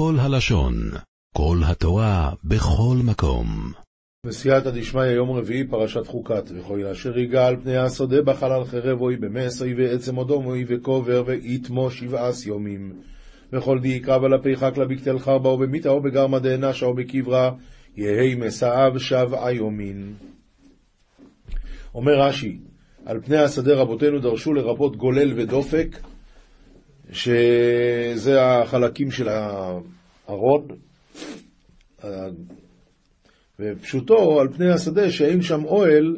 כל הלשון, כל התורה, בכל מקום. בסייעתא דשמיא, יום רביעי, פרשת חוקת, וכל אשר יגע על פני השדה בחלל חרב אוי במס אוי ועצם אדום אוי וקובר ויתמו שבעס יומים. וכל די יקרב על הפי חקלה בקטל חרבה או במיתה או בגרמה דאנשה או בקברה, יהי מסעיו שבעה יומין. אומר רש"י, על פני השדה רבותינו דרשו לרבות גולל ודופק, שזה החלקים של הארון, ופשוטו על פני השדה שאין שם אוהל,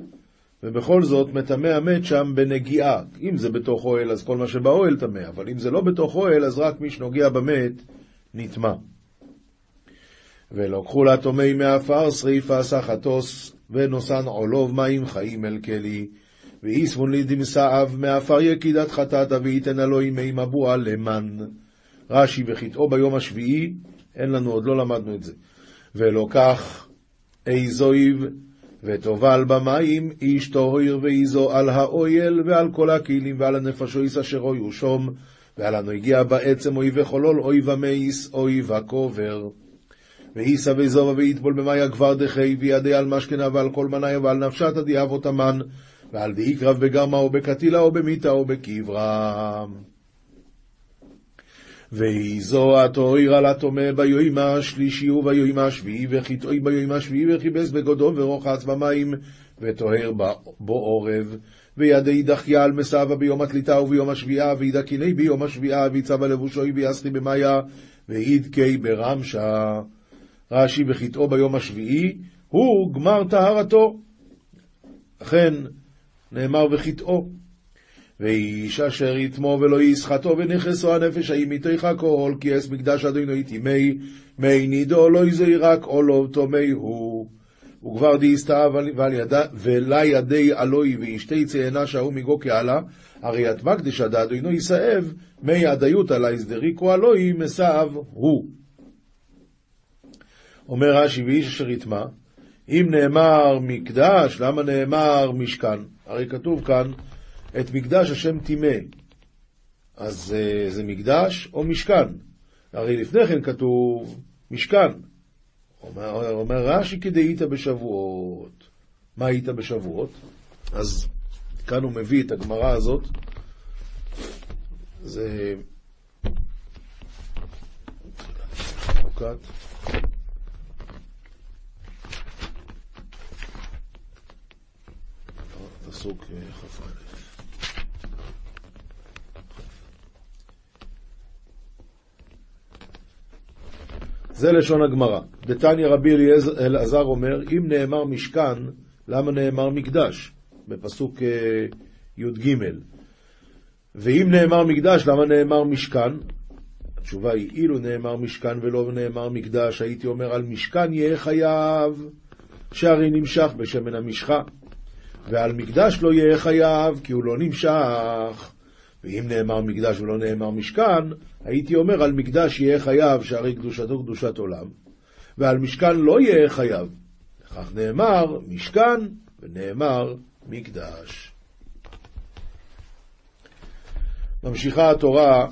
ובכל זאת מטמא המת שם בנגיעה. אם זה בתוך אוהל, אז כל מה שבאוהל טמא, אבל אם זה לא בתוך אוהל, אז רק מי שנוגע במת נטמא. ולקחו לה טומאי מעפר שריפה סחטוס, ונוסן עולוב מים חיים אל כלי. ואיסבון לי דמסעב מעפר יקידת חטאת, וייתן אלוהים מי מבוע למן. רש"י וחטאו ביום השביעי, אין לנו, עוד לא למדנו את זה. ולוקח איזויב וטובל במים, איש טוהר ואיזו על האויל ועל כל הכלים ועל הנפשויס אשר אוי שום, ועל הנגיע בעצם אוי וחולול אוי ומייס אוי וקובר. ואיסא וזובה ויטבול במאי הגבר דחי וידי על משכנה ועל כל מניה ועל נפשת דיאבות המן ועל דאיקרב בגרמה או בקטילה או במיתה או בקברה. ואיזו התויר על הטומא השלישי וביום השביעי, וחיטוי ביום השביעי, וכיבס בגודו ורוחץ במים, וטוהר בו עורב. וידי דחיה על מסבה ביום התליטה וביום השביעה, וידקיני ביום השביעה, ויצב לבושוי ויסחי במאיה, וידקי ברמשה. רש"י וחיטאו ביום השביעי, הוא גמר טהרתו. לכן נאמר וחיטאו. ואיש אשר יתמו ולא יסחטו ונכסו הנפש האם יתיך כל כי אס מקדש אדוני איתי מי נידו לא יזוי רק עולוב תומי הוא וכבר דאיסתא ולידי אלוהי ואשתי ציינה שהו מגו כעלה הרי את מקדש אדוני יסאב מי עדיותא עלי סדריקו אלוהי מסאב הוא אומר רש"י ואיש אשר יטמע אם נאמר מקדש למה נאמר משכן הרי כתוב כאן את מקדש השם טימא. אז uh, זה מקדש או משכן? הרי לפני כן כתוב משכן. אומר, אומר רש"י כדאית בשבועות. מה היית בשבועות? אז כאן הוא מביא את הגמרא הזאת. זה... פסוק כ"א זה לשון הגמרא. דתניא רבי אלעזר אומר, אם נאמר משכן, למה נאמר מקדש? בפסוק אה, י"ג. ואם נאמר מקדש, למה נאמר משכן? התשובה היא, אילו נאמר משכן ולא נאמר מקדש, הייתי אומר על משכן יהיה חייב, שהרי נמשך בשמן המשחה. ועל מקדש לא יהיה חייב, כי הוא לא נמשך. ואם נאמר מקדש ולא נאמר משכן, הייתי אומר על מקדש יהיה חייב, שהרי קדושתו קדושת עולם, ועל משכן לא יהיה חייב. לכך נאמר משכן ונאמר מקדש. ממשיכה התורה,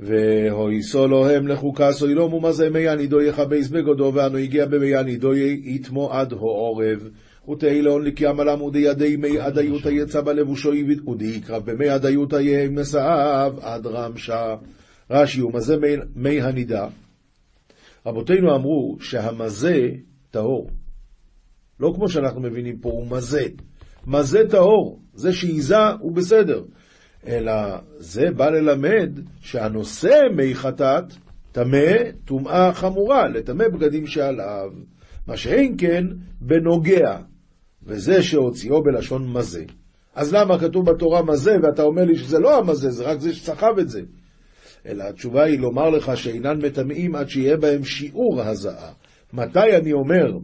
והויסו לוהם לחוקה סוילום ומזה מי הנידו יכבס בגודו, ואנו הגיע במי הנידו יתמו עד העורב. ותהילון לקיאם על עמודי ידי מי עדיותא יצא בלבושו ודיקרב במי עדיותא יהיה מסעיו עד רמשה. רש"י ומזה מי הנידה. רבותינו אמרו שהמזה טהור. לא כמו שאנחנו מבינים פה, הוא מזה. מזה טהור, זה שעיזה הוא בסדר. אלא זה בא ללמד שהנושא מי חטאת טמא טומאה חמורה, לטמא בגדים שעליו. מה שאין כן בנוגע וזה שהוציאו בלשון מזה. אז למה כתוב בתורה מזה, ואתה אומר לי שזה לא המזה, זה רק זה שסחב את זה? אלא התשובה היא לומר לך שאינן מטמאים עד שיהיה בהם שיעור הזעה. מתי אני אומר,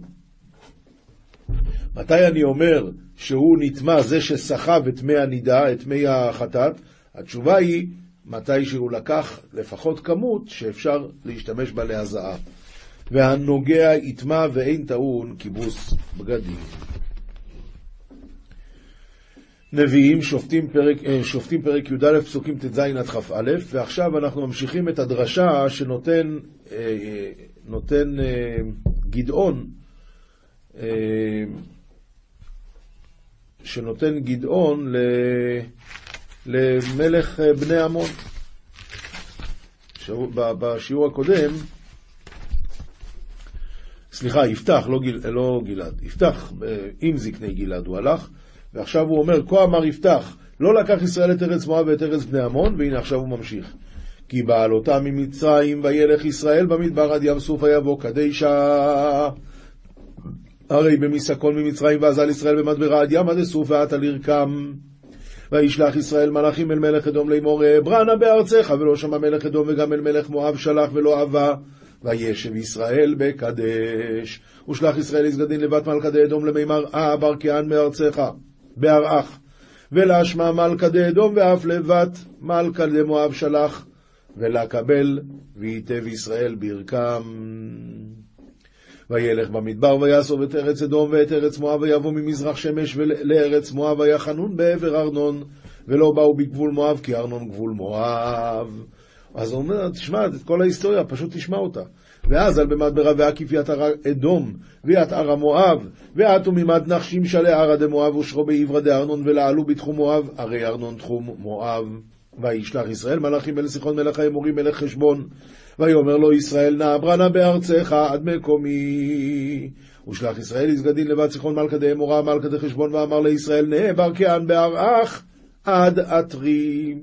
מתי אני אומר שהוא נטמע זה שסחב את מי הנידה, את מי החטאת? התשובה היא מתי שהוא לקח לפחות כמות שאפשר להשתמש בה להזעה. והנוגע יטמע ואין טעון כיבוס בגדים. נביאים, שופטים פרק, אה, שופטים פרק י"א, פסוקים ט"ז עד כ"א, ועכשיו אנחנו ממשיכים את הדרשה שנותן אה, נותן אה, גדעון, שנותן גדעון למלך בני עמון. בשיעור הקודם, סליחה, יפתח, לא, גיל, לא גלעד, יפתח עם זקני גלעד הוא הלך, ועכשיו הוא אומר, כה אמר יפתח, לא לקח ישראל את ארץ מואב ואת ארץ בני עמון, והנה עכשיו הוא ממשיך. כי בעלותם ממצרים, וילך ישראל במדבר עד ים סוף ויבוא קדישה. הרי במסקון ממצרים ועזל ישראל במדברה עד ים עד אסוף ועתה לרקם. וישלח ישראל מלאכים אל מלך אדום לאמור ברנה בארצך ולא שמע מלך אדום וגם אל מלך מואב שלח ולא אבה וישב ישראל בקדש ושלח ישראל יסגדין לבת מלכה דאדום למימר אה בר כהן מארצך בארעך. ולהשמע מלכה דאדום ואף לבת מלכה דמואב שלח, ולקבל וייטב ישראל ברכם. וילך במדבר ויאסוף את ארץ אדום ואת ארץ מואב ויבוא ממזרח שמש לארץ מואב ויחנון בעבר ארנון ולא באו בגבול מואב כי ארנון גבול מואב. אז הוא אומר, תשמע את כל ההיסטוריה, פשוט תשמע אותה. ואז על במדברה והקיף יתר אדום, ויתר המואב, ועטו ממד נחשים שלה ערא דמואב ושרו בעברה דארנון ולעלו בתחום מואב, הרי ארנון תחום מואב. וישלח ישראל מלאכים אל סיחון מלך האמורי מלך חשבון. ויאמר לו ישראל נא ברנה בארצך עד מקומי. ושלח ישראל יסגדין לבת סיחון מלכה דאמורה מלכה דחשבון ואמר לישראל נאה בר כהן בארעך עד אתרי.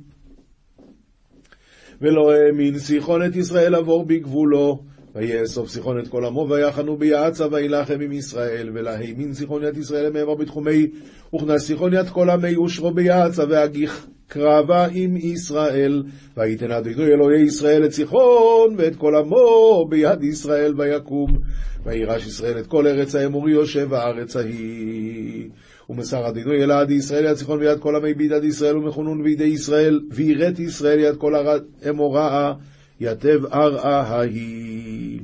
ולא האמין סיחון את ישראל עבור בגבולו. ויאסוף סיחון את כל עמו, ויחנו ביעצה, וילחם עם ישראל, ולהאמין סיחון יד ישראל מעבר בתחומי, וכנס סיחון יד כל עמי אושרו ביעצה, והגיך קרבה עם ישראל, ויתן אדוני אלוהי ישראל את סיחון, ואת כל עמו ביד ישראל ויקום. וירש ישראל את כל ארץ האמורי יושב הארץ ההיא. ומסר אדוני אלא עדי ישראל יד סיחון ויד כל עמי ביד ישראל ומכונון בידי ישראל, ויראת ישראל יד כל אמוראה. יתב ארעה ההיא.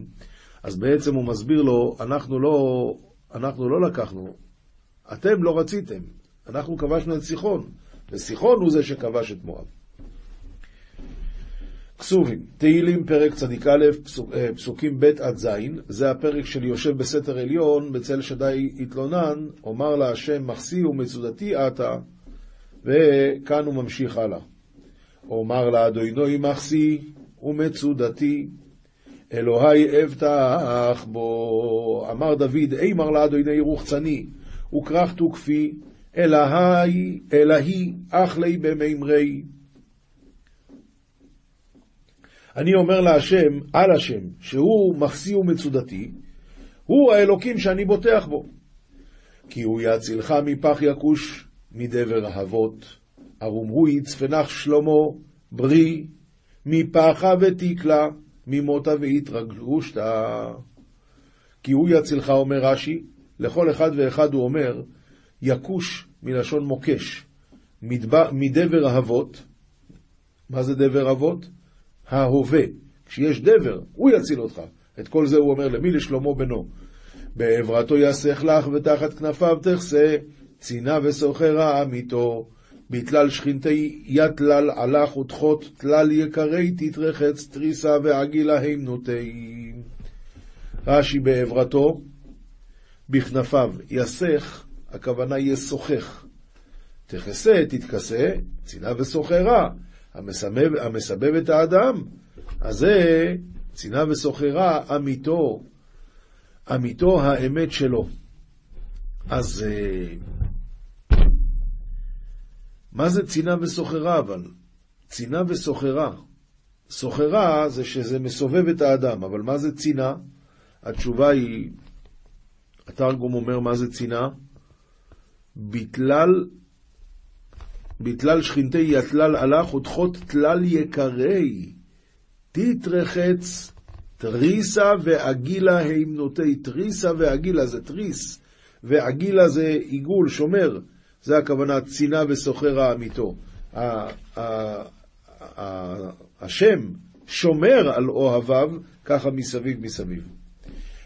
אז בעצם הוא מסביר לו, אנחנו לא, אנחנו לא לקחנו, אתם לא רציתם, אנחנו כבשנו את סיחון, וסיחון הוא זה שכבש את מואב. כסובים, תהילים פרק צ"א, פסוק, אה, פסוקים ב' עד ז', זה הפרק של יושב בסתר עליון, בצל שדי התלונן, אומר לה השם מחסי ומצודתי עתה, וכאן הוא ממשיך הלאה. אומר לה אדוני מחסי ומצודתי. אלוהי אבטח בו. אמר דוד, אימר לאדוני רוחצני, וכרך תוקפי, אלוהי, אלוהי, אך לי במימרי. אני אומר להשם, על השם, שהוא מחסי ומצודתי, הוא האלוקים שאני בוטח בו. כי הוא יצילך מפח יכוש, מדבר אהבות, ארום יצפנך שלמה, ברי, מפחה ותקלה, ממותה והתרגשתה. כי הוא יצילך, אומר רש"י, לכל אחד ואחד הוא אומר, יכוש מלשון מוקש, מדבר, מדבר אהבות, מה זה דבר אבות? ההווה. כשיש דבר, הוא יציל אותך. את כל זה הוא אומר למי? לשלמה בנו. בעברתו יסך לך ותחת כנפיו תכסה, צינה וסוחרה עמיתו. בתלל שכינתי יתלל הלך ותחות תלל יקרי תתרחץ תריסה ועגילה המנותי. רש"י בעברתו, בכנפיו יסך, הכוונה ישוחך. תכסה, תתכסה, צינה וסוחרה, המסבב, המסבב את האדם. אז זה צינה וסוחרה, אמיתו, אמיתו האמת שלו. אז אה, מה זה צינה וסוחרה אבל? צינה וסוחרה. סוחרה זה שזה מסובב את האדם, אבל מה זה צינה? התשובה היא, התרגום אומר מה זה צינה? בתלל, בתלל שכינתי יתלל הלך ותחות תלל יקרי, תתרחץ, תריסה ועגילה הימנותי. תריסה ועגילה זה תריס, ועגילה זה עיגול, שומר. זה הכוונה צינה וסוחר העמיתו. השם שומר על אוהביו, ככה מסביב מסביב.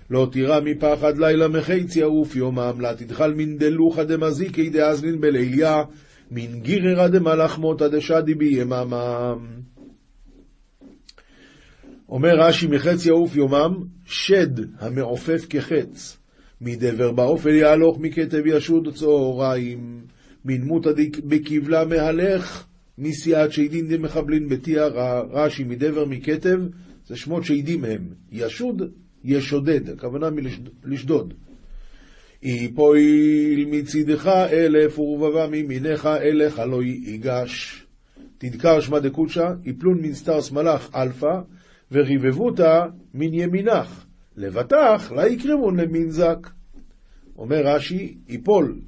לא תירא מפחד לילה מחץ יעוף יומם, לה תדחל מן דלוחא דמזיקי דאזלין בליליה, מן גיררא דמלאכמותא דשדי ביממה. אומר רש"י מחץ יעוף יומם, שד המעופף כחץ, מדבר באופל יהלוך מכתב ישוד צהריים, מן מותא בקבלה מהלך, מסיעת שיידין דמחבלין בתיארה, רש"י מדבר מכתב, זה שמות שדים הם, ישוד, ישודד, הכוונה מלשדוד. יפול מצידך אלף ורבבה מימיניך אליך לא ייגש. תדכר שמא דקודשא, יפלון מן סטר שמאלך אלפא, וריבבותא מן ימינך. לוותך לא יקרבון למנזק. אומר רש"י, יפול,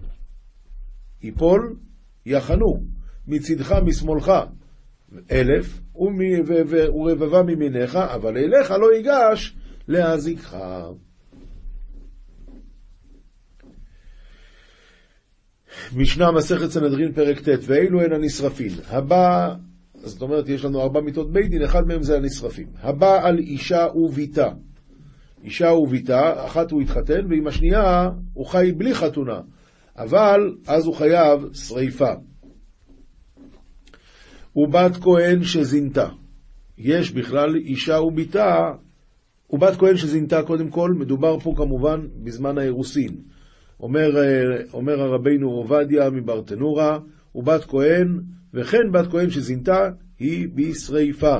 יפול, יחנו, מצידך משמאלך אלף, ורבבה מימיניך, אבל אליך לא ייגש להזיקך. משנה מסכת סנהדרין פרק ט', ואלו הן הנשרפין. הבא, זאת אומרת, יש לנו ארבע מיטות בית דין, אחד מהם זה הנשרפים. הבא על אישה וביתה. אישה וביתה, אחת הוא התחתן, ועם השנייה הוא חי בלי חתונה, אבל אז הוא חייב שריפה. ובת כהן שזינתה. יש בכלל אישה וביתה, ובת כהן שזינתה קודם כל, מדובר פה כמובן בזמן האירוסין. אומר, אומר הרבינו עובדיה מברטנורה, ובת כהן, וכן בת כהן שזינתה, היא בשריפה.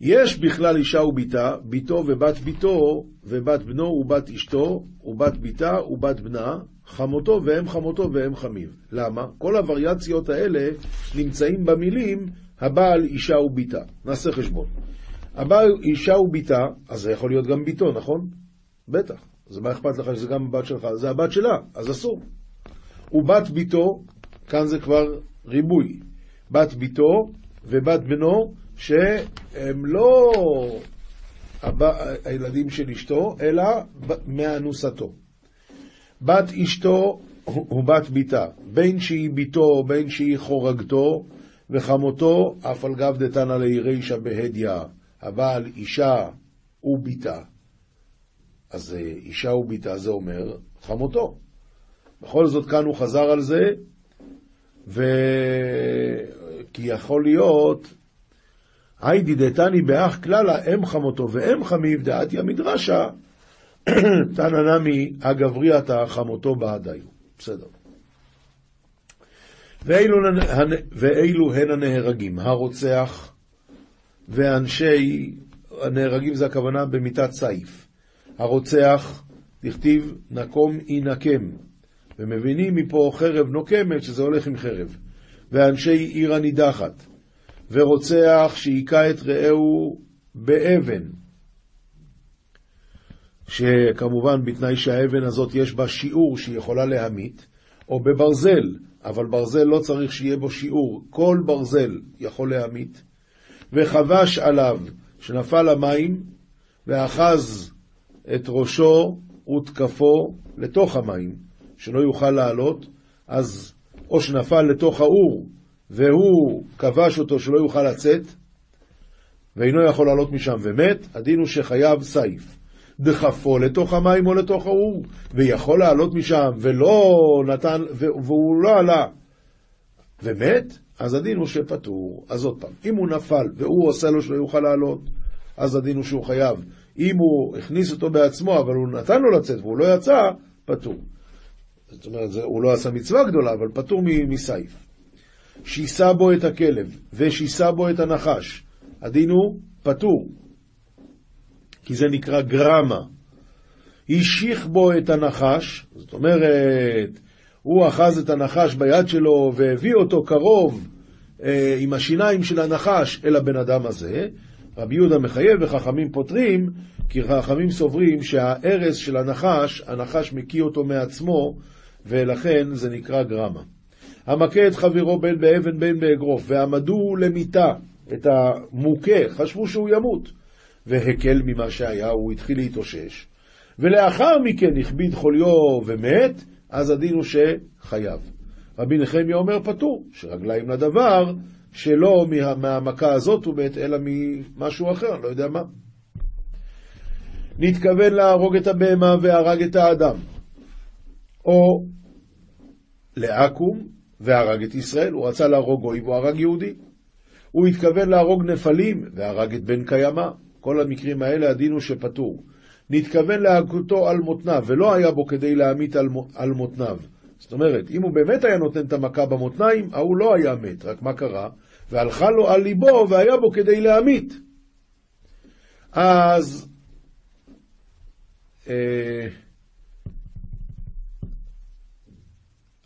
יש בכלל אישה וביתה, ביתו ובת ביתו, ובת בנו ובת אשתו, ובת ביתה ובת בנה, חמותו ואם חמותו ואם חמיו. למה? כל הווריאציות האלה נמצאים במילים הבעל אישה וביתה. נעשה חשבון. הבעל אישה וביתה, אז זה יכול להיות גם ביתו, נכון? בטח. אז מה אכפת לך שזה גם הבת שלך? זה הבת שלה, אז אסור. ובת ביתו, כאן זה כבר ריבוי. בת ביתו ובת בנו, שהם לא הילדים של אשתו, אלא מאנוסתו. בת אשתו ובת ביתה, בין שהיא ביתו, בין שהיא חורגתו, וחמותו, אף על גב דתנא לירישא בהדיא, הבעל אישה וביתה. אז אישה וביתה זה אומר חמותו. בכל זאת כאן הוא חזר על זה, ו... כי יכול להיות, היידי דתני באח כללה, אם חמותו ואם חמיב דעתיה מדרשה, תנא נמי הגבריאתא חמותו בעדיו. בסדר. ואילו, ואילו הן הנהרגים, הרוצח ואנשי, הנהרגים זה הכוונה במיתת סייף. הרוצח, דכתיב נקום ינקם, ומבינים מפה חרב נוקמת שזה הולך עם חרב. ואנשי עיר הנידחת, ורוצח שהיכה את רעהו באבן, שכמובן בתנאי שהאבן הזאת יש בה שיעור שהיא יכולה להמית, או בברזל, אבל ברזל לא צריך שיהיה בו שיעור, כל ברזל יכול להמית, וחבש עליו שנפל למים, ואחז את ראשו ותקפו לתוך המים, שלא יוכל לעלות, אז או שנפל לתוך האור, והוא כבש אותו שלא יוכל לצאת, ואינו יכול לעלות משם ומת, הדין הוא שחייב סייף. דחפו לתוך המים או לתוך האור, ויכול לעלות משם, ולא נתן, והוא לא עלה, ומת, אז הדין הוא שפטור. אז עוד פעם, אם הוא נפל והוא עושה לו שלא יוכל לעלות, אז הדין הוא שהוא חייב. אם הוא הכניס אותו בעצמו, אבל הוא נתן לו לצאת והוא לא יצא, פטור. זאת אומרת, הוא לא עשה מצווה גדולה, אבל פטור מסייף. שיסה בו את הכלב, ושיסה בו את הנחש. הדין הוא פטור. כי זה נקרא גרמה. השיך בו את הנחש, זאת אומרת, הוא אחז את הנחש ביד שלו והביא אותו קרוב אה, עם השיניים של הנחש אל הבן אדם הזה. רבי יהודה מחייב וחכמים פותרים, כי חכמים סוברים שהארס של הנחש, הנחש מקיא אותו מעצמו, ולכן זה נקרא גרמה. המכה את חברו בין באבן בין באגרוף, ועמדו למיתה, את המוכה, חשבו שהוא ימות. והקל ממה שהיה, הוא התחיל להתאושש. ולאחר מכן הכביד חוליו ומת, אז הדין הוא שחייב. רבי נחמיה אומר פטור, שרגליים לדבר, שלא מה, מהמכה הזאת הוא מת, אלא ממשהו אחר, לא יודע מה. נתכוון להרוג את הבהמה והרג את האדם. או לעכו"ם והרג את ישראל, הוא רצה להרוג גוי והוא הרג יהודי. הוא התכוון להרוג נפלים והרג את בן קיימא. כל המקרים האלה הדין הוא שפטור. נתכוון להגותו על מותניו, ולא היה בו כדי להמית על, על מותניו. זאת אומרת, אם הוא באמת היה נותן את המכה במותניים, ההוא לא היה מת, רק מה קרה? והלכה לו על ליבו והיה בו כדי להמית. אז... אה,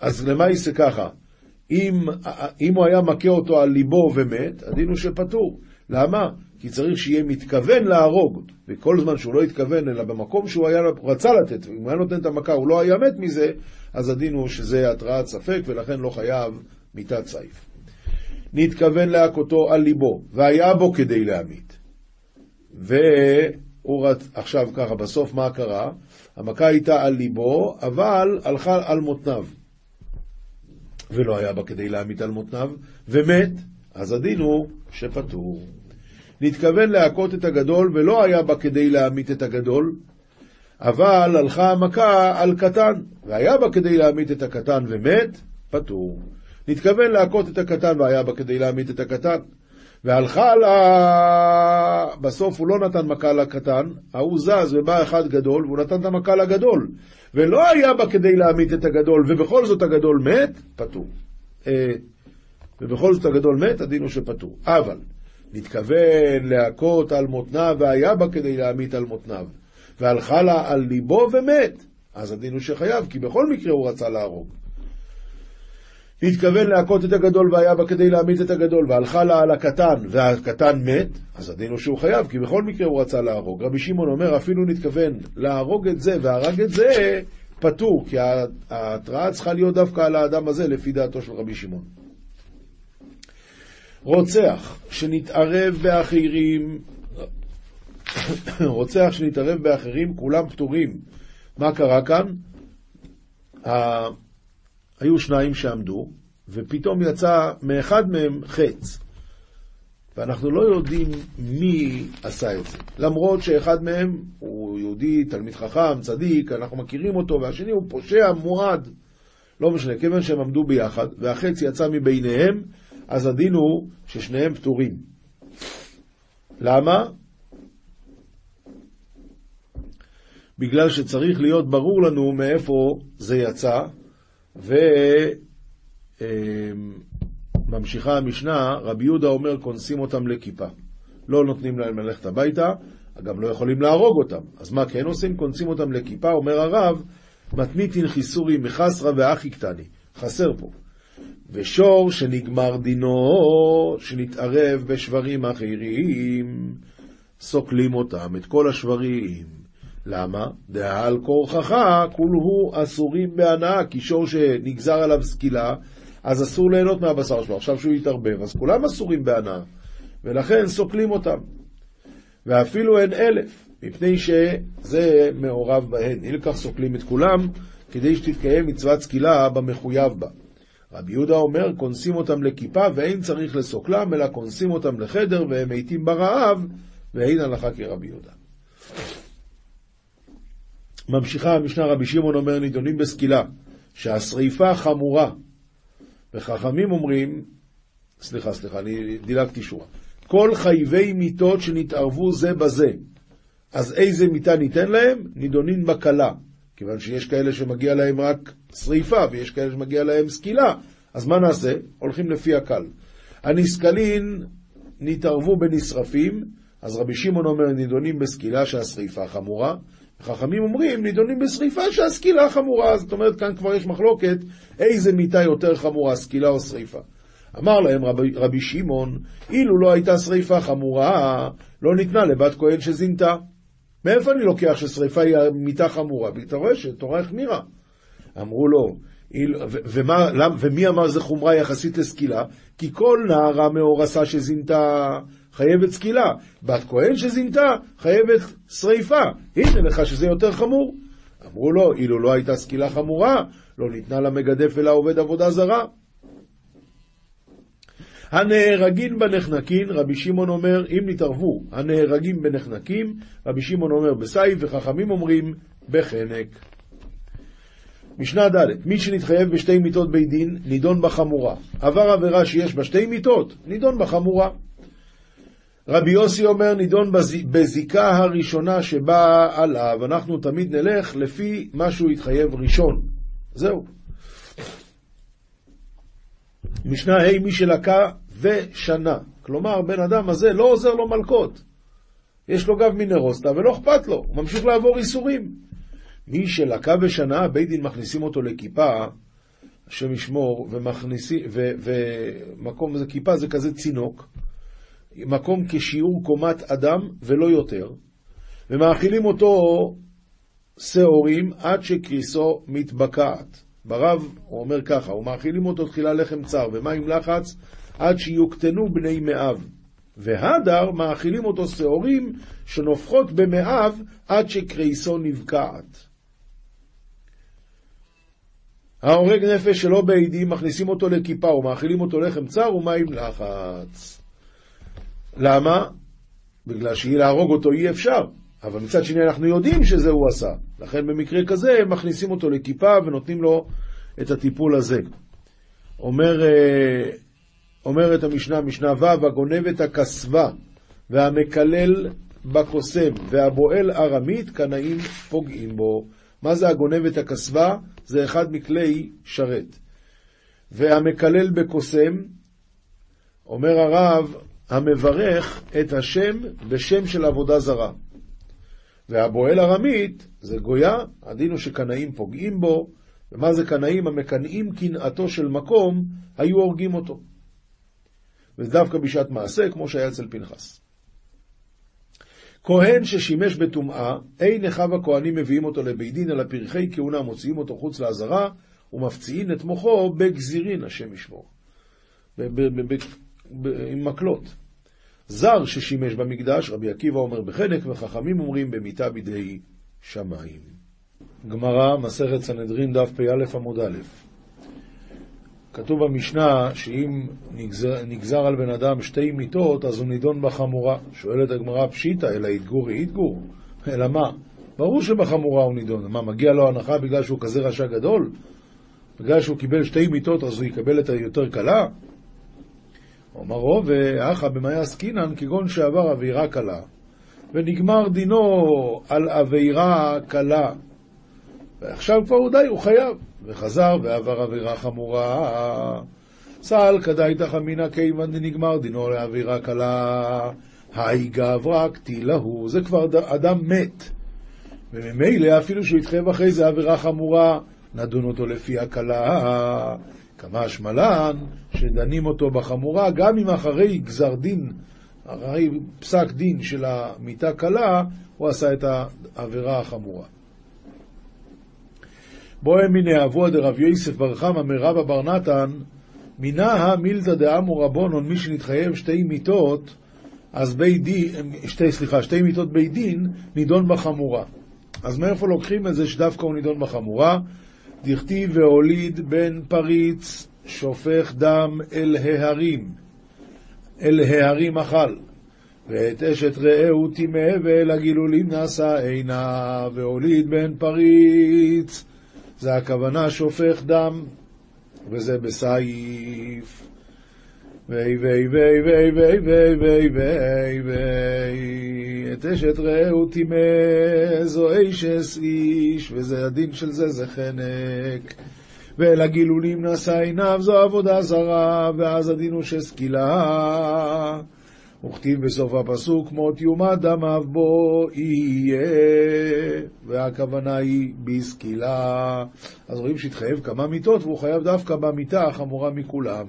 אז למה יישא ככה? אם, אם הוא היה מכה אותו על ליבו ומת, הדין הוא שפטור. למה? כי צריך שיהיה מתכוון להרוג, וכל זמן שהוא לא התכוון, אלא במקום שהוא היה, רצה לתת, אם הוא היה נותן את המכה, הוא לא היה מת מזה, אז הדין הוא שזה התרעת ספק, ולכן לא חייב מיתת סייף. נתכוון להכותו על ליבו, והיה בו כדי להמית. והוא רצ... עכשיו ככה, בסוף מה קרה? המכה הייתה על ליבו, אבל הלכה על מותניו. ולא היה בה כדי להמית על מותניו, ומת, אז הדין הוא שפטור. נתכוון להכות את הגדול, ולא היה בה כדי להמית את הגדול, אבל הלכה המכה על קטן, והיה בה כדי להמית את הקטן ומת, פטור. נתכוון להכות את הקטן, והיה בה כדי להמית את הקטן. והלכה לה... בסוף הוא לא נתן מכה לקטן, ההוא זז ובא אחד גדול, והוא נתן את המכה לגדול. ולא היה בה כדי להמית את הגדול, ובכל זאת הגדול מת, פטור. אה, ובכל זאת הגדול מת, הדין הוא שפטור. אבל, נתכוון להכות על מותניו, והיה בה כדי להמית על מותניו. והלכה לה על ליבו ומת, אז הדין הוא שחייב, כי בכל מקרה הוא רצה להרוג. התכוון להכות את הגדול והיה בה כדי להמית את הגדול, והלכה לה על הקטן והקטן מת, אז הדין הוא שהוא חייב, כי בכל מקרה הוא רצה להרוג. רבי שמעון אומר, אפילו נתכוון להרוג את זה והרג את זה, פטור, כי ההתראה צריכה להיות דווקא על האדם הזה, לפי דעתו של רבי שמעון. רוצח שנתערב באחרים, רוצח שנתערב באחרים, כולם פטורים. מה קרה כאן? היו שניים שעמדו, ופתאום יצא מאחד מהם חץ. ואנחנו לא יודעים מי עשה את זה. למרות שאחד מהם הוא יהודי, תלמיד חכם, צדיק, אנחנו מכירים אותו, והשני הוא פושע מועד. לא משנה, כיוון שהם עמדו ביחד, והחץ יצא מביניהם, אז הדין הוא ששניהם פטורים. למה? בגלל שצריך להיות ברור לנו מאיפה זה יצא, וממשיכה המשנה, רבי יהודה אומר, כונסים אותם לכיפה. לא נותנים להם ללכת הביתה, גם לא יכולים להרוג אותם. אז מה כן עושים? כונסים אותם לכיפה, אומר הרב, מתמיתין חיסורי מחסרא ואחי קטני. חסר פה. ושור שנגמר דינו, שנתערב בשברים אחרים, סוקלים אותם, את כל השברים. למה? דעל כורחך כולהו אסורים בהנאה, כי שור שנגזר עליו סקילה, אז אסור ליהנות מהבשר שלו. עכשיו שהוא יתערבב, אז כולם אסורים בהנאה, ולכן סוקלים אותם. ואפילו הן אלף, מפני שזה מעורב בהן. אי לכך סוקלים את כולם, כדי שתתקיים מצוות סקילה במחויב בה. רבי יהודה אומר, כונסים אותם לכיפה, ואין צריך לסוקלם, אלא כונסים אותם לחדר, והם מתים ברעב, ואין הלכה כרבי יהודה. ממשיכה המשנה רבי שמעון אומר נידונים בסקילה, שהשריפה חמורה. וחכמים אומרים, סליחה, סליחה, אני דילגתי שורה. כל חייבי מיתות שנתערבו זה בזה, אז איזה מיתה ניתן להם? נידונים בקלה. כיוון שיש כאלה שמגיע להם רק שריפה, ויש כאלה שמגיע להם סקילה, אז מה נעשה? הולכים לפי הקל. הנסקלין נתערבו בנשרפים, אז רבי שמעון אומר נידונים בסקילה שהשריפה חמורה, חכמים אומרים, נידונים בשריפה שהסקילה חמורה, זאת אומרת, כאן כבר יש מחלוקת איזה מיתה יותר חמורה, סקילה או שריפה. אמר להם רבי, רבי שמעון, אילו לא הייתה שריפה חמורה, לא ניתנה לבת כהן שזינתה. מאיפה אני לוקח ששריפה היא מיתה חמורה? אתה רואה שתורה החמירה. אמרו לו, ומה, ומי אמר זה חומרה יחסית לסקילה? כי כל נערה מאורסה שזינתה חייבת סקילה. בת כהן שזינתה, חייבת שריפה. הנה לך שזה יותר חמור. אמרו לו, אילו לא הייתה סקילה חמורה, לא ניתנה למגדף ולעובד עבודה זרה. הנהרגים בנחנקין, רבי שמעון אומר, אם נתערבו, הנהרגים בנחנקים, רבי שמעון אומר בסייף, וחכמים אומרים בחנק. משנה ד' מי שנתחייב בשתי מיתות בית דין, נידון בחמורה. עבר עבירה שיש בה שתי מיתות, נידון בחמורה. רבי יוסי אומר, נידון בז... בזיקה הראשונה שבאה עליו. אנחנו תמיד נלך לפי מה שהוא התחייב ראשון. זהו. משנה ה' מי שלקה ושנה. כלומר, בן אדם הזה לא עוזר לו מלקות. יש לו גב מנרוסטה ולא אכפת לו, הוא ממשיך לעבור איסורים. מי שלקה בשנה, בית דין מכניסים אותו לכיפה, השם ישמור, ומכניסים, ומקום, זה כיפה זה כזה צינוק, מקום כשיעור קומת אדם ולא יותר, ומאכילים אותו שעורים עד שקריסו מתבקעת. ברב הוא אומר ככה, ומאכילים אותו תחילה לחם צר ומים לחץ עד שיוקטנו בני מאב. והדר מאכילים אותו שעורים שנופחות במאב עד שקריסו נבקעת. ההורג נפש שלא בעדים, מכניסים אותו לכיפה ומאכילים אותו לחם צר ומים לחץ. למה? בגלל שלהרוג אותו אי אפשר, אבל מצד שני אנחנו יודעים שזה הוא עשה. לכן במקרה כזה הם מכניסים אותו לכיפה ונותנים לו את הטיפול הזה. אומר, אה, אומרת המשנה, משנה ו', הגונב את הכסבה והמקלל בקוסם והבועל ארמית, קנאים פוגעים בו. מה זה הגונב את הכסבה? זה אחד מכלי שרת. והמקלל בקוסם, אומר הרב, המברך את השם בשם של עבודה זרה. והבועל ארמית זה גויה, הדין הוא שקנאים פוגעים בו, ומה זה קנאים? המקנאים קנאתו של מקום, היו הורגים אותו. וזה דווקא בשעת מעשה, כמו שהיה אצל פנחס. כהן ששימש בטומאה, אין אחיו הכהנים מביאים אותו לבית דין, אלא פרחי כהונה מוציאים אותו חוץ לעזרה, ומפציעין את מוחו בגזירין, השם ישמור. עם מקלות. זר ששימש במקדש, רבי עקיבא אומר בחנק, וחכמים אומרים במיטה בידי שמיים. גמרא, מסכת סנהדרין, דף פא עמוד א'. כתוב במשנה שאם נגזר, נגזר על בן אדם שתי מיתות, אז הוא נידון בחמורה. שואלת הגמרא פשיטא, אלא יתגור יתגור? אלא מה? ברור שבחמורה הוא נידון. מה, מגיע לו הנחה בגלל שהוא כזה רשע גדול? בגלל שהוא קיבל שתי מיתות אז הוא יקבל את היותר קלה? אומר רוב, ואחא במאי עסקינן כגון שעבר עבירה קלה, ונגמר דינו על עבירה קלה. ועכשיו כבר הוא די, הוא חייב. וחזר ועבר עבירה חמורה. סל כדאי תחמינא כיוון דנגמר דינו לעבירה קלה. האי גברא קטילהו, זה כבר אדם מת. וממילא אפילו שהוא יתחייב אחרי זה עבירה חמורה, נדון אותו לפי הקלה. כמה שמלן, שדנים אותו בחמורה, גם אם אחרי גזר דין, אחרי פסק דין של המיתה קלה, הוא עשה את העבירה החמורה. בוהם מיני אבוה דרב יוסף בר חמא מרבא בר נתן, מינה המילתא דאמור רבונון, מי שנתחייב שתי מיתות, אז בית דין, שתי, סליחה, שתי מיתות בית דין, נידון בחמורה. אז מאיפה לוקחים את זה שדווקא הוא נידון בחמורה? דכתיב והוליד בן פריץ, שופך דם אל ההרים, אל ההרים אכל. ואת אשת רעהו טימא ואל הגילולים נשא עינה, והוליד בן פריץ, זה הכוונה שופך דם, וזה בסעיף. ויי ויי ויי ויי ויי ויי ויי ויי ויי את אשת רעהו טימא זו אישס איש וזה הדין של זה זה חנק. ואל הגילולים נשא עיניו זו עבודה זרה ואז הדין הוא שסקילה. וכתיב בסוף הפסוק מות יומת דמיו בו יהיה והכוונה היא בסקילה. אז רואים שהתחייב כמה מיתות והוא חייב דווקא במיתה החמורה מכולם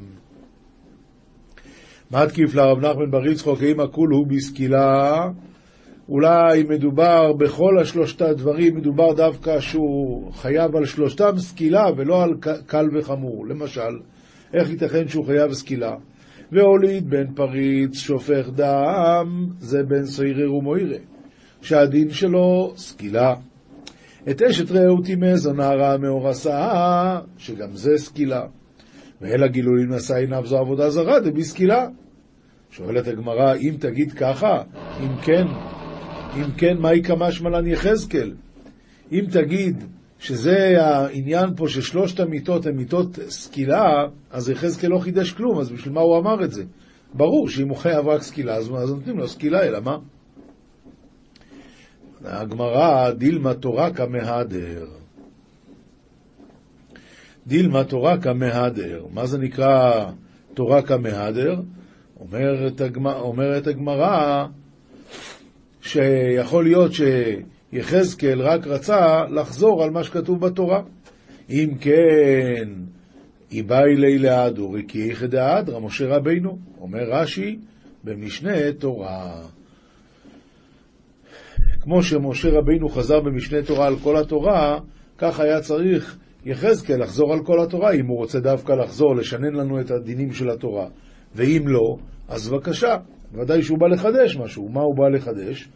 מתקיף לרב נחמן בר יצחוק, אם הכול הוא בסקילה, אולי מדובר בכל השלושת הדברים, מדובר דווקא שהוא חייב על שלושתם סקילה ולא על קל וחמור. למשל, איך ייתכן שהוא חייב סקילה? והוליד בן פריץ שופך דם, זה בן סוירר ומוירה, שהדין שלו סקילה. את אשת רעהו טימא זו נערה מאורסה, שגם זה סקילה. ואל הגילולים נשא עיניו זו עבודה זרה, דבסקילה. שואלת הגמרא, אם תגיד ככה, אם כן, אם כן, מהי כמה שמלן יחזקאל? אם תגיד שזה העניין פה ששלושת המיטות הן מיטות סקילה, אז יחזקאל לא חידש כלום, אז בשביל מה הוא אמר את זה? ברור שאם הוא חייב רק סקילה, אז נותנים לו סקילה, אלא מה? הגמרא, דילמה תורה כמהדר. דילמה תורה כמהדר. מה זה נקרא תורה כמהדר? אומרת, הגמרא, אומרת הגמרא שיכול להיות שיחזקאל רק רצה לחזור על מה שכתוב בתורה. אם כן, איבאי לילה אדורי כי איכא דאדרא, משה רבינו. אומר רש"י במשנה תורה. כמו שמשה רבינו חזר במשנה תורה על כל התורה, כך היה צריך יחזקאל לחזור על כל התורה, אם הוא רוצה דווקא לחזור, לשנן לנו את הדינים של התורה. ואם לא, אז בבקשה, ודאי שהוא בא לחדש משהו. מה הוא בא לחדש?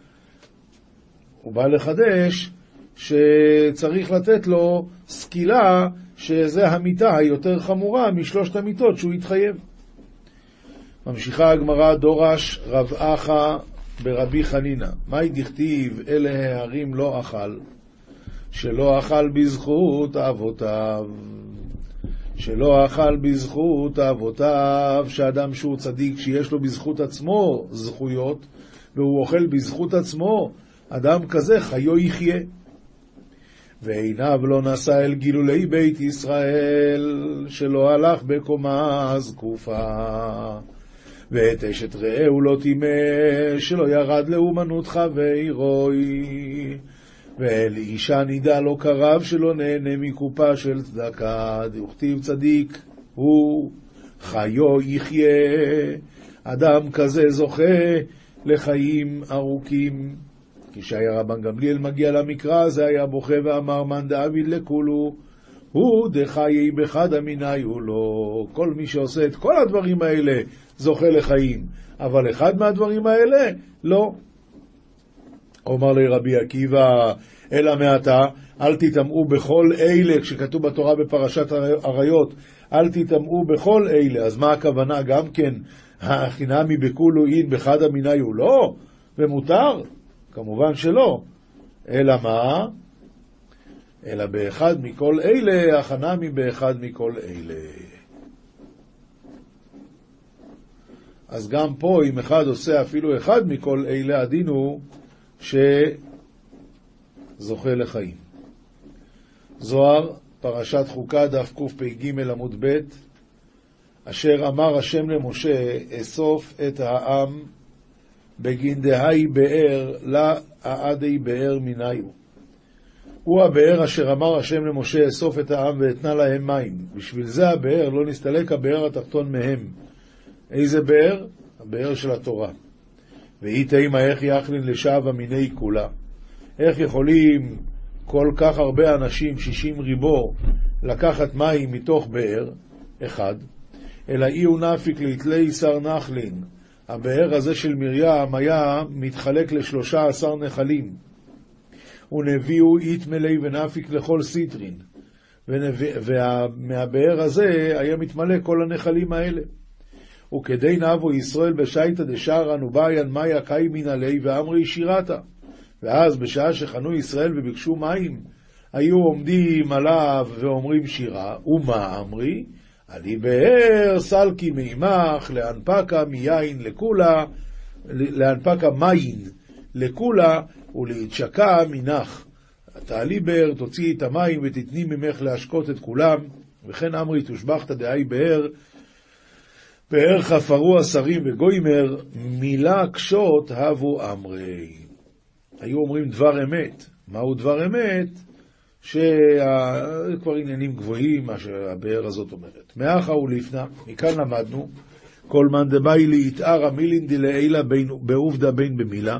הוא בא לחדש שצריך לתת לו סקילה, שזה המיטה היותר חמורה משלושת המיטות שהוא התחייב. ממשיכה הגמרא דורש רב אחא ברבי חנינא, מהי דכתיב אלה הערים לא אכל, שלא אכל בזכות אבותיו. שלא אכל בזכות אבותיו, שאדם שהוא צדיק, שיש לו בזכות עצמו זכויות, והוא אוכל בזכות עצמו, אדם כזה חיו יחיה. ועיניו לא נשא אל גילולי בית ישראל, שלא הלך בקומה זקופה. ואת אשת רעהו לא טימא, שלא ירד לאומנות חברוי. ואל אישה נידה לא קרב, שלא נהנה מקופה של צדקה. דוכתיב צדיק הוא חיו יחיה. אדם כזה זוכה לחיים ארוכים. כשהיה רבן גמליאל מגיע למקרא, זה היה בוכה ואמר, מאן דאביד לכולו, הוא דחיי בחד אמיני הוא לא. כל מי שעושה את כל הדברים האלה זוכה לחיים, אבל אחד מהדברים האלה, לא. אומר לי רבי עקיבא, אלא מעתה, אל תטמאו בכל אלה, כשכתוב בתורה בפרשת עריות, אל תטמאו בכל אלה. אז מה הכוונה? גם כן, החינמי בכולו אין בחד אמיני הוא לא? ומותר? כמובן שלא. אלא מה? אלא באחד מכל אלה, החנמי באחד מכל אלה. אז גם פה, אם אחד עושה אפילו אחד מכל אלה, הדין הוא שזוכה לחיים. זוהר, פרשת חוקה, דף קפ"ג עמוד ב', אשר אמר השם למשה, אסוף את העם בגין דהי באר, לה העדי באר מניו. הוא הבאר אשר אמר השם למשה, אסוף את העם ואתנה להם מים. בשביל זה הבאר, לא נסתלק הבאר התחתון מהם. איזה באר? הבאר של התורה. והיא תימא איך יחלין לשעב המיני כולה. איך יכולים כל כך הרבה אנשים, שישים ריבו, לקחת מים מתוך באר, אחד, אלא אי הוא נפיק ליתלי שר נחלין. הבאר הזה של מרים היה מתחלק לשלושה עשר נחלים. ונביאו אית מלא ונפיק לכל סיטרין. ומהבאר הזה היה מתמלא כל הנחלים האלה. וכדי נבו ישראל בשייטא דשערן ובעיין מאיה קאי מן עלי ואמרי שירתה. ואז בשעה שחנו ישראל וביקשו מים, היו עומדים עליו ואומרים שירה, ומה אמרי? עלי באר סלקי מימך לאנפקה מיין לכולה, לאנפקה מיין לכולה ולהתשקע מנך. תעלי באר, תוציאי את המים ותתני ממך להשקות את כולם, וכן אמרי תושבחתא דהי באר פאר חפרו השרים וגוימר, מילה קשות הבו אמרי. היו אומרים דבר אמת. מהו דבר אמת? שכבר עניינים גבוהים, מה שהבאר הזאת אומרת. מאחה ולפנה, מכאן למדנו, כל מאן דבאי ליתערא מילין דלעילא בעובדא בין במילה,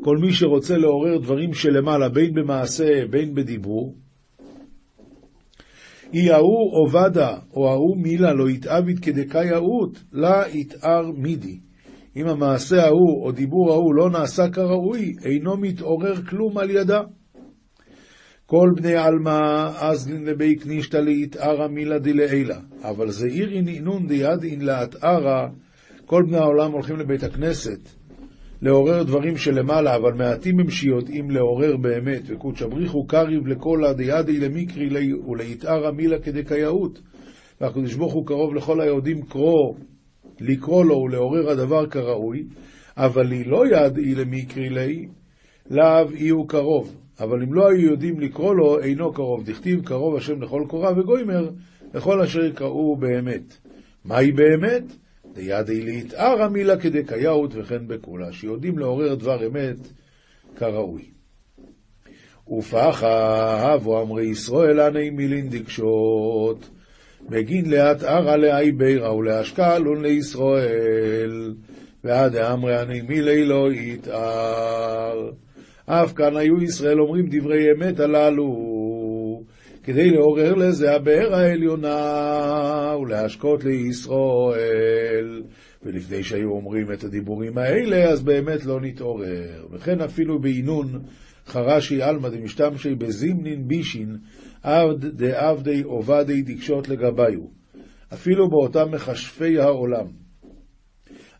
כל מי שרוצה לעורר דברים שלמעלה, בין במעשה, בין בדיבור, אי ההוא עובדה, או ההוא מילה לא יתאביד כדקאי ההות, לה יתאר מידי. אם המעשה ההוא או דיבור ההוא לא נעשה כראוי, אינו מתעורר כלום על ידה. כל בני עלמא אזלין לבי קנישתא ליתארא מילה דלעילה, אבל זעירי נענון דידין לאתארא, כל בני העולם הולכים לבית הכנסת לעורר דברים שלמעלה, אבל מעטים הם שיודעים לעורר באמת, וקודש הבריחו קריב לכל הדיידי למיקרי לי וליתערא מילה כדקייאות. והקדוש ברוך הוא קרוב לכל היודעים קרוא, לקרוא לו ולעורר הדבר כראוי, אבל היא לא ידעי למיקרי לי, לאו אי הוא קרוב. אבל אם לא היו יודעים לקרוא לו, אינו קרוב. דכתיב קרוב השם לכל קורא וגוימר, לכל אשר יקראו באמת. מהי באמת? דידי להתערא מילה כדקייאות וכן בכולה, שיודעים לעורר דבר אמת כראוי. ופחה אבו אמרי ישראל עני מילין דקשות, בגין לאט ערא לאי בירא ולאשקלון לישראל, ועד אמרי עני מילי לא יתער. אף כאן היו ישראל אומרים דברי אמת הללו, כדי לעורר לזה הבאר העליונה ולהשקות לישראל. ולפני שהיו אומרים את הדיבורים האלה, אז באמת לא נתעורר. וכן אפילו בעינון חרשי עלמא דמשתמשי בזימנין בישין, עבד דעבדי עובדי דקשות לגביו. אפילו באותם מכשפי העולם,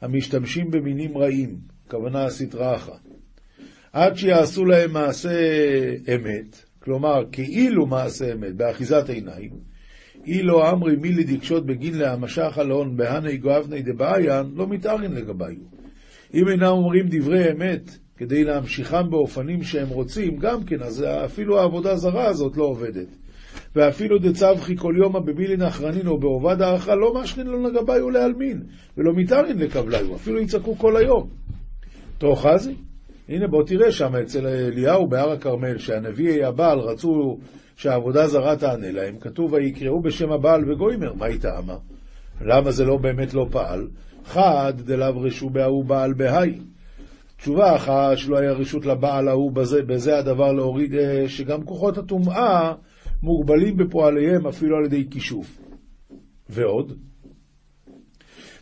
המשתמשים במינים רעים, כוונה הסטרא אחא. עד שיעשו להם מעשה אמת, כלומר כאילו מעשה אמת, באחיזת עיניים, אילו אמרי מילי דקשות בגין להמשך הלאון בהני גואבני דבעיין, לא מתארין לגביו. אם אינם אומרים דברי אמת כדי להמשיכם באופנים שהם רוצים, גם כן, אז אפילו העבודה זרה הזאת לא עובדת. ואפילו דצבחי כל יומא במילין אחרנין או בעובד הערכה לא משכין לו לגביו להלמין, ולא מתארין לקבליו, אפילו יצעקו כל היום. תוך חזי, הנה בוא תראה שם אצל אליהו בהר הכרמל, שהנביא הבעל רצו שהעבודה זרה תענה להם, כתוב ויקראו בשם הבעל וגוימר, מה היא טעמה? למה זה לא באמת לא פעל? חד דלאו רשו בהוא בעל בהאי. תשובה אחת שלא היה רשות לבעל ההוא בזה, בזה הדבר להוריד, אה, שגם כוחות הטומאה מוגבלים בפועליהם אפילו על ידי כישוף. ועוד,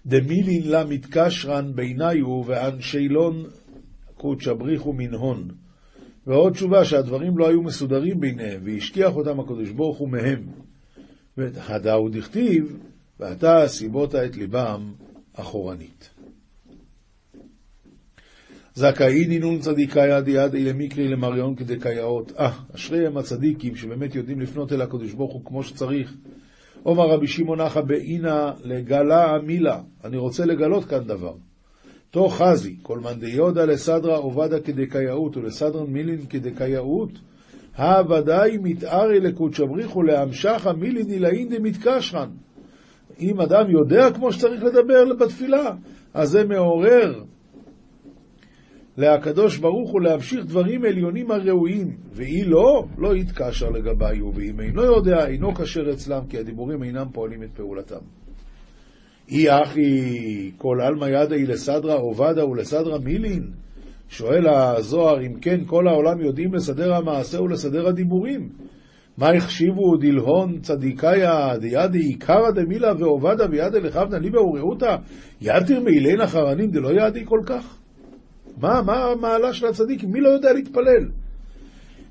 דמילין לה מתקשרן ביניו ואנשילון קודש הבריחו מנהון. ועוד תשובה שהדברים לא היו מסודרים ביניהם, והשכיח אותם הקדוש ברוך הוא מהם. והדאו דכתיב, ואתה סיבות את ליבם אחורנית. זכאי נינון צדיקה יד יד אלה מקרי למריון כדקייאות. אה, אשרי הם הצדיקים שבאמת יודעים לפנות אל הקדוש ברוך הוא כמו שצריך. עומר רבי שמעון אחא באינה לגלה מילה. אני רוצה לגלות כאן דבר. תו חזי, כל מאן דיודא לסדרא עובדא כדקייאות ולסדרן מילין כדקייאות, הוודאי מתארי לקודשא בריחו להמשכה מילין עילאין דמתקשרן. אם אדם יודע כמו שצריך לדבר בתפילה, אז זה מעורר להקדוש ברוך הוא להמשיך דברים עליונים הראויים, ואי לא, לא יתקשר לגביו, ואם אינו יודע, אינו כשר אצלם, כי הדיבורים אינם פועלים את פעולתם. אי אחי כל עלמא ידעי לסדרא עובדא ולסדרא מילין? שואל הזוהר, אם כן כל העולם יודעים לסדר המעשה ולסדר הדיבורים. מה החשיבו דלהון צדיקאיה דידי עיקרא דמילה ועובדא וידא לכבדא ליבא ורעותא יתיר מאילין אחרנים דלא ידי כל כך? מה, מה המעלה של הצדיק? מי לא יודע להתפלל?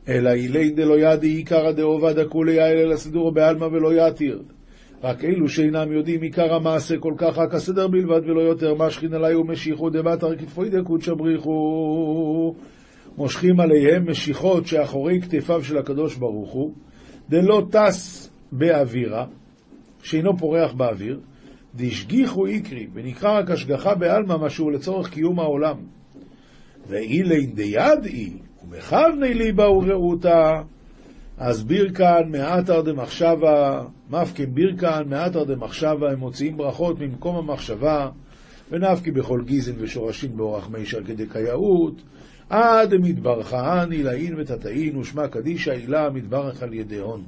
אלא אילין דלא ידי עיקרא דעובדא כולי אלא לסידור בעלמא ולא יתיר. רק אלו שאינם יודעים עיקר המעשה כל כך, רק הסדר בלבד ולא יותר, משכין עלי ומשיחו דבתר כתפוי דקודשא בריחו. מושכים עליהם משיכות שאחורי כתפיו של הקדוש ברוך הוא, דלא טס באווירה, שאינו פורח באוויר, דשגיחו איקרי, ונקרא רק השגחה בעלמא משהו לצורך קיום העולם. ואילין דידעי, ומכבני ליבה ורעותה, אז בירקן מעטר דמחשבה, מפקין בירקן מעטר דמחשבה, הם מוציאים ברכות ממקום המחשבה, ונפקי בכל גיזין ושורשים באורח מישר כדקייאות, עד מתברכהן עילאין ותתאין ושמע קדישא עילה מתברך על ידי הון.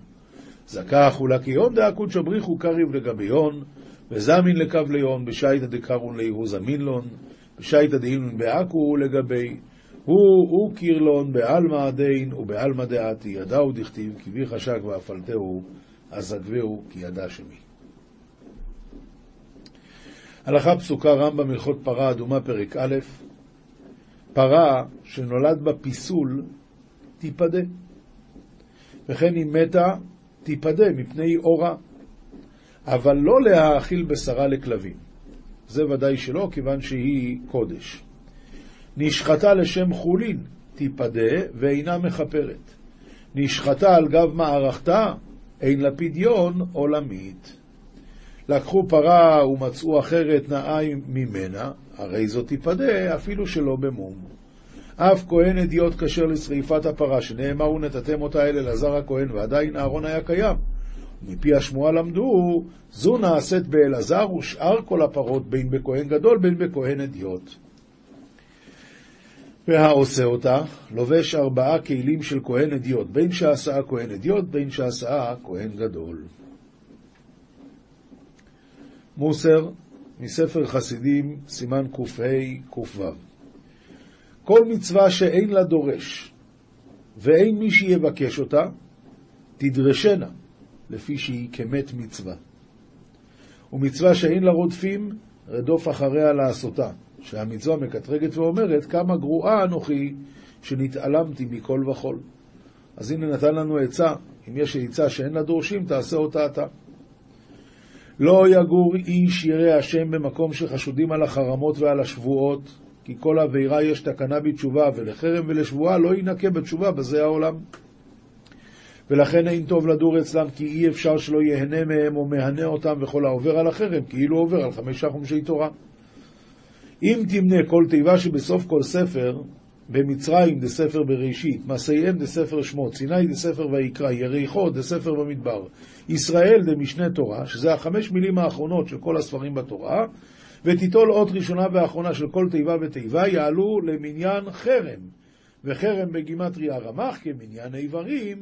זכח ולקיון דאקוד שבריחו קריב לגביון, וזמין לקו ליון, בשייתא דקרון ליהו זמינלון, בשייתא דאינון בעכו לגבי הוא הוא קירלון בעלמא דין ובעלמא דעתי, ידעו דכתיב, כי בי חשק ואפלתהו, אז עגבהו כי ידע שמי. הלכה פסוקה רמב"ם הלכות פרה אדומה פרק א', פרה שנולד בה פיסול, תיפדה. וכן אם מתה, תיפדה מפני אורה. אבל לא להאכיל בשרה לכלבים. זה ודאי שלא, כיוון שהיא קודש. נשחטה לשם חולין, תיפדה ואינה מכפרת. נשחטה על גב מערכתה, אין לה פדיון עולמית. לקחו פרה ומצאו אחרת נאה ממנה, הרי זאת תיפדה אפילו שלא במום. אף כהן אדיוט כשר לשריפת הפרה, שנאמר ונתתם אותה אל אלעזר הכהן, ועדיין אהרון היה קיים. ומפי השמועה למדו, זו נעשית באלעזר ושאר כל הפרות, בין בכהן גדול, בין בכהן אדיוט. והעושה אותה, לובש ארבעה כלים של כהן אדיוט, בין שעשה כהן אדיוט, בין שעשה כהן גדול. מוסר, מספר חסידים, סימן קה קו. כל מצווה שאין לה דורש, ואין מי שיבקש אותה, תדרשנה, לפי שהיא כמת מצווה. ומצווה שאין לה רודפים, רדוף אחריה לעשותה. שהמצווה מקטרגת ואומרת, כמה גרועה אנוכי שנתעלמתי מכל וכול. אז הנה נתן לנו עצה, אם יש עצה שאין לה דורשים, תעשה אותה אתה. לא יגור איש ירא השם במקום שחשודים על החרמות ועל השבועות, כי כל עבירה יש תקנה בתשובה, ולחרם ולשבועה לא ינקה בתשובה בזה העולם. ולכן אין טוב לדור אצלם, כי אי אפשר שלא ייהנה מהם או מהנה אותם, וכל העובר על החרם, כאילו עובר על חמישה חומשי תורה. אם תמנה כל תיבה שבסוף כל ספר, במצרים דספר בראשית, מעשיהם דספר שמות, סיני דספר ויקרא, יריחו דספר במדבר, ישראל דמשנה תורה, שזה החמש מילים האחרונות של כל הספרים בתורה, ותיטול אות ראשונה ואחרונה של כל תיבה ותיבה, יעלו למניין חרם, וחרם בגימטריה רמח כמניין איברים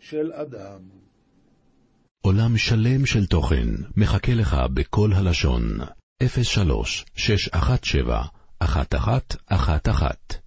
של אדם. עולם שלם של תוכן מחכה לך בכל הלשון. 03 617 1111